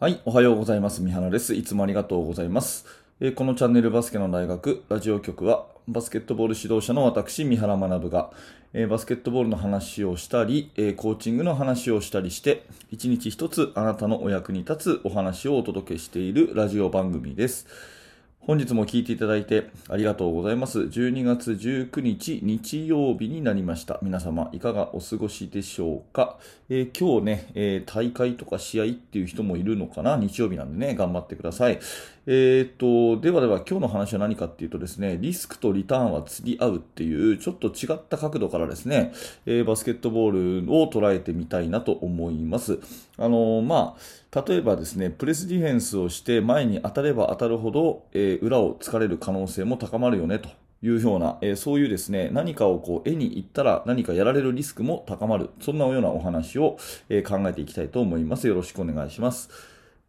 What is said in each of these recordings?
はい、おはようございます。三原です。いつもありがとうございます。えーこのチャンネルバスケの大学ラジオ局は、バスケットボール指導者の私、三原学が、えーバスケットボールの話をしたり、えーコーチングの話をしたりして、一日一つあなたのお役に立つお話をお届けしているラジオ番組です。本日も聞いていただいてありがとうございます。12月19日日曜日になりました。皆様いかがお過ごしでしょうか、えー今日ね、えー大会とか試合っていう人もいるのかな？日曜日なんでね、頑張ってください。えーっと、ではでは今日の話は何かっていうとですね、リスクとリターンは釣り合うっていうちょっと違った角度からですね、えバスケットボールを捉えてみたいなと思います。あのまあ、例えばですね、プレスディフェンスをして前に当たれば当たるほど、えー裏を突かれる可能性も高まるよねと。いうような、えーそういうですね、何かをこう、絵に行ったら何かやられるリスクも高まる。そんなようなお話を、えー考えていきたいと思います。よろしくお願いします。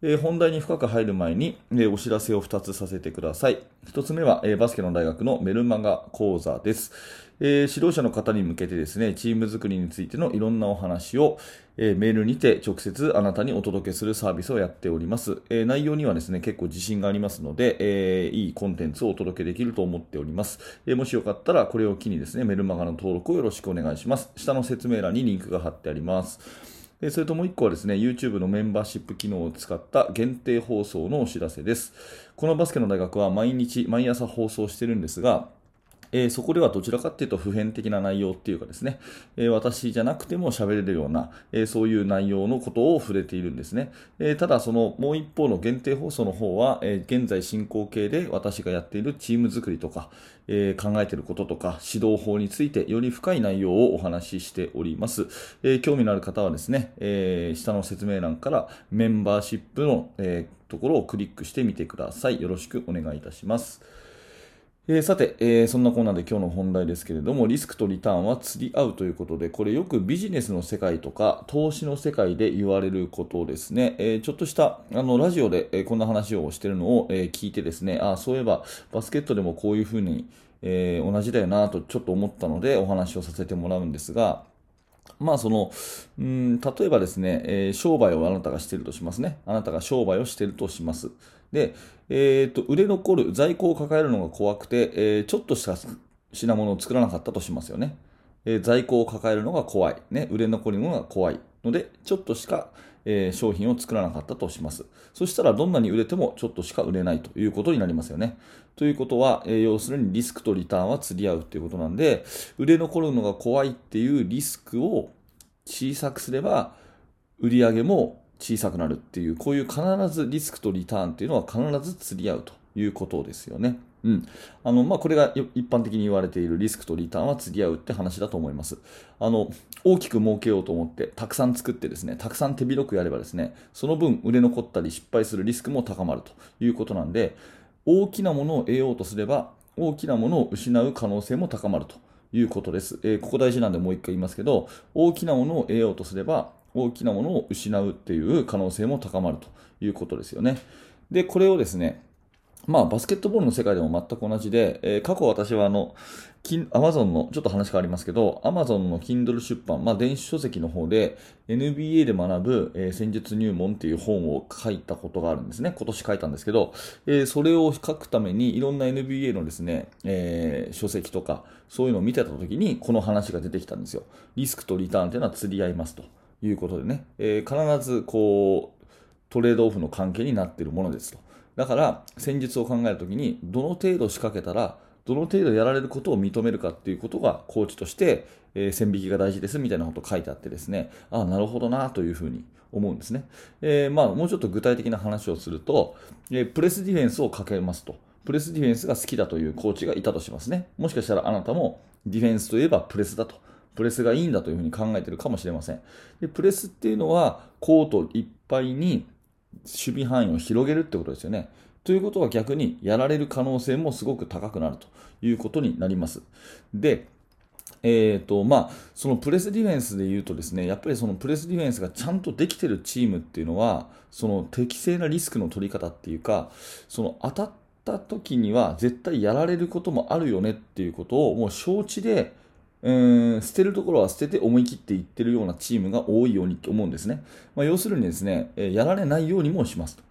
え本題に深く入る前に、えお知らせを2つさせてください。1つ目は、えバスケの大学のメルマガ講座です。え指導者の方に向けてですね、チーム作りについてのいろんなお話を、えメールにて直接あなたにお届けするサービスをやっております。え内容にはですね、結構自信がありますので、えいいコンテンツをお届けできると思っております。えもしよかったらこれを機にですね、メルマガの登録をよろしくお願いします。下の説明欄にリンクが貼ってあります。えそれともう一個はですね、YouTube のメンバーシップ機能を使った限定放送のお知らせです。このバスケの大学は毎日、毎朝放送してるんですが、えーそこではどちらかっていうと普遍的な内容っていうかですね、えー私じゃなくても喋れるような、えーそういう内容のことを触れているんですね。えーただそのもう一方の限定放送の方は、えー現在進行形で私がやっているチーム作りとか、えー考えていることとか指導法についてより深い内容をお話ししております。えー興味のある方はですね、えー下の説明欄からメンバーシップの、えーところをクリックしてみてください。よろしくお願いいたします。えーさて、えーそんなコーナーで今日の本題ですけれども、リスクとリターンは釣り合うということで、これよくビジネスの世界とか投資の世界で言われることですね。えーちょっとしたあのラジオで、えこんな話をしてるのを、え聞いてですね、あそういえばバスケットでもこういうふうに、え同じだよなとちょっと思ったのでお話をさせてもらうんですが、まあその、うん、例えばですね、えー商売をあなたがしているとしますね。あなたが商売をしているとします。で、えーと、売れ残る在庫を抱えるのが怖くて、えーちょっとした品物を作らなかったとしますよね。え在庫を抱えるのが怖い。ね、売れ残りのが怖い。ので、ちょっとしか、えー商品を作らなかったとします。そしたらどんなに売れてもちょっとしか売れないということになりますよね。ということは、えー要するにリスクとリターンは釣り合うということなんで、売れ残るのが怖いっていうリスクを小さくすれば、売り上げも小さくなるっていう、こういう必ずリスクとリターンっていうのは必ず釣り合うということですよね。うん。あの、まあ、これが一般的に言われているリスクとリターンは釣り合うって話だと思います。あの、大きく儲けようと思って、たくさん作ってですね、たくさん手広くやればですね、その分売れ残ったり失敗するリスクも高まるということなんで、大きなものを得ようとすれば、大きなものを失う可能性も高まるということです。えーここ大事なんでもう一回言いますけど、大きなものを得ようとすれば、大きなものを失うっていう可能性も高まるということですよね。で、これをですね、まあ、バスケットボールの世界でも全く同じで、えー過去私はあの、アマゾンの、ちょっと話変わりますけど、アマゾンの Kindle 出版、まあ、電子書籍の方で、NBA で学ぶ、えー戦術入門っていう本を書いたことがあるんですね。今年書いたんですけど、えーそれを書くために、いろんな NBA のですね、え書籍とか、そういうのを見てた時に、この話が出てきたんですよ。リスクとリターンっていうのは釣り合いますということでね、えー必ずこう、トレードオフの関係になっているものですと。だから、戦術を考えるときに、どの程度仕掛けたら、どの程度やられることを認めるかっていうことが、コーチとして、えー線引きが大事ですみたいなこと書いてあってですね、ああ、なるほどなというふうに思うんですね。えーまあ、もうちょっと具体的な話をすると、えープレスディフェンスをかけますと。プレスディフェンスが好きだというコーチがいたとしますね。もしかしたらあなたもディフェンスといえばプレスだと。プレスがいいんだというふうに考えているかもしれません。でプレスっていうのは、コートいっぱいに守備範囲を広げるってことですよね。ということは逆にやられる可能性もすごく高くなるということになります。で、えーとまあ、そのプレスディフェンスで言うとですね、やっぱりそのプレスディフェンスがちゃんとできてるチームっていうのは、その適正なリスクの取り方っていうか、その当たった時には絶対やられることもあるよねっていうことをもう承知でうん捨てるところは捨てて思い切っていってるようなチームが多いように思うんですね。まあ、要するにですね、えやられないようにもしますと。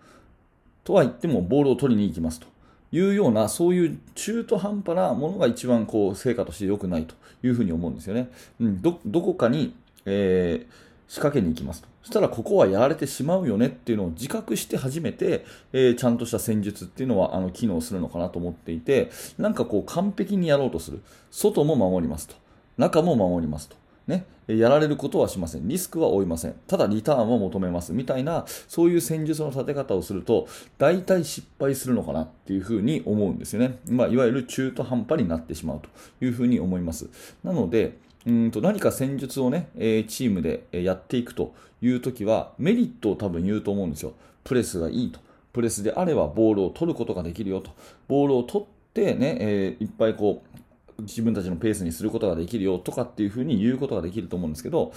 とは言ってもボールを取りに行きますというような、そういう中途半端なものが一番こう成果として良くないというふうに思うんですよね。うん、どこかに、えー仕掛けに行きますと。そしたらここはやられてしまうよねっていうのを自覚して初めて、えー、ちゃんとした戦術っていうのはあの機能するのかなと思っていて、なんかこう完璧にやろうとする。外も守りますと。中も守りますと。ね、やられることはしません。リスクは負いません。ただリターンを求めます。みたいな、そういう戦術の立て方をすると、大体失敗するのかなっていうふうに思うんですよね。まあ、いわゆる中途半端になってしまうというふうに思います。なので、うんと何か戦術をね、えチームでやっていくというときは、メリットを多分言うと思うんですよ。プレスがいいと。プレスであればボールを取ることができるよと。ボールを取ってね、え、いっぱいこう、自分たちのペースにすることができるよとかっていうふうに言うことができると思うんですけど、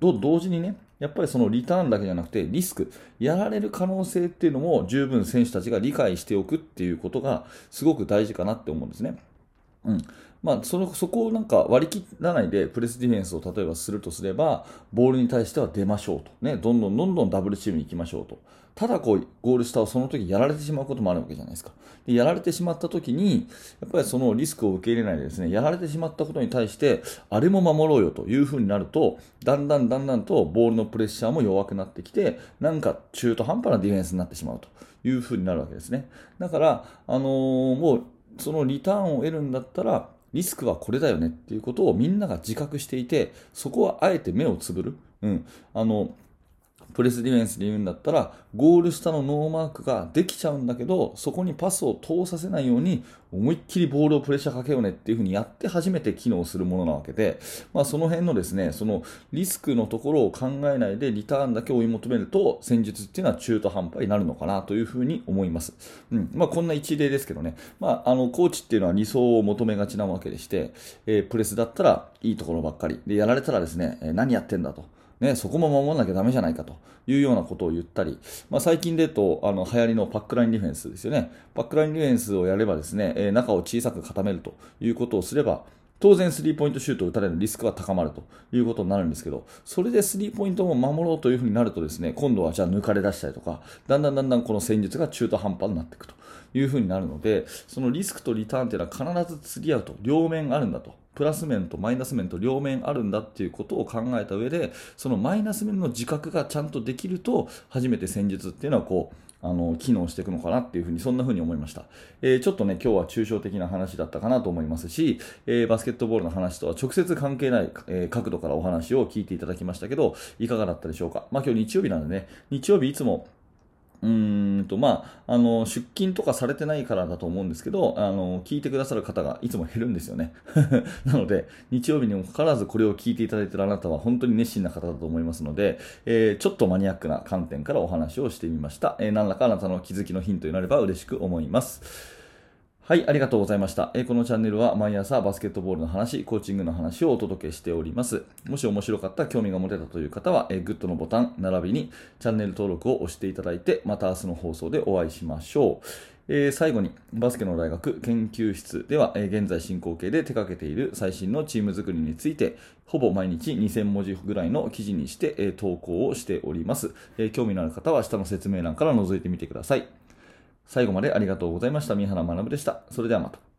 と同時にね、やっぱりそのリターンだけじゃなくてリスク、やられる可能性っていうのも十分選手たちが理解しておくっていうことがすごく大事かなって思うんですね。うん。まあ、そのそこをなんか割り切らないでプレスディフェンスを例えばするとすれば、ボールに対しては出ましょうと。ね、どんどんどんどんダブルチームに行きましょうと。ただこう、ゴール下をその時やられてしまうこともあるわけじゃないですか。でやられてしまった時に、やっぱりそのリスクを受け入れないでですね、やられてしまったことに対して、あれも守ろうよという風になると、だんだんだんだんとボールのプレッシャーも弱くなってきて、なんか中途半端なディフェンスになってしまうという風になるわけですね。だから、あのー、もう、そのリターンを得るんだったら、リスクはこれだよねっていうことをみんなが自覚していて、そこはあえて目をつぶる。うん。あの、プレスディフェンスで言うんだったら、ゴール下のノーマークができちゃうんだけど、そこにパスを通させないように、思いっきりボールをプレッシャーかけようねっていう風にやって初めて機能するものなわけで、まあその辺のですね、そのリスクのところを考えないでリターンだけ追い求めると、戦術っていうのは中途半端になるのかなという風に思います。うん。まあこんな一例ですけどね、まああの、コーチっていうのは理想を求めがちなわけでして、えー、プレスだったらいいところばっかり。で、やられたらですね、え、何やってんだと。ね、そこも守らなきゃダメじゃないかというようなことを言ったり、まあ、最近でとあの流行りのパックラインディフェンスですよね。パックラインディフェンスをやればですね、えー、中を小さく固めるということをすれば、当然スリーポイントシュートを打たれるリスクは高まるということになるんですけど、それでスリーポイントを守ろうというふうになるとですね、今度はじゃあ抜かれ出したりとか、だんだんだんだんこの戦術が中途半端になっていくというふうになるので、そのリスクとリターンというのは必ず釣り合うと、両面あるんだと。プラス面とマイナス面と両面あるんだっていうことを考えた上で、そのマイナス面の自覚がちゃんとできると、初めて戦術っていうのはこう、あの、機能していくのかなっていうふうに、そんなふうに思いました。えー、ちょっとね、今日は抽象的な話だったかなと思いますし、えー、バスケットボールの話とは直接関係ない、えー、角度からお話を聞いていただきましたけど、いかがだったでしょうか？まあ今日日曜日なんでね、日曜日いつもうんとまあ、あの出勤とかされてないからだと思うんですけどあの聞いてくださる方がいつも減るんですよね。なので日曜日にもかかわらずこれを聞いていただいているあなたは本当に熱心な方だと思いますので、えー、ちょっとマニアックな観点からお話をしてみました、えー、何らかあなたの気づきのヒントになれば嬉しく思います。はい、ありがとうございました。えこのチャンネルは毎朝バスケットボールの話、コーチングの話をお届けしております。もし面白かった、興味が持てたという方は、えグッドのボタン、並びにチャンネル登録を押していただいて、また明日の放送でお会いしましょう。えー、最後に、バスケの大学研究室では、え、現在進行形で手掛けている最新のチーム作りについて、ほぼ毎日2000文字ぐらいの記事にして、え、投稿をしております、え興味のある方は下の説明欄から覗いてみてください。最後までありがとうございました。三原学でした。それではまた。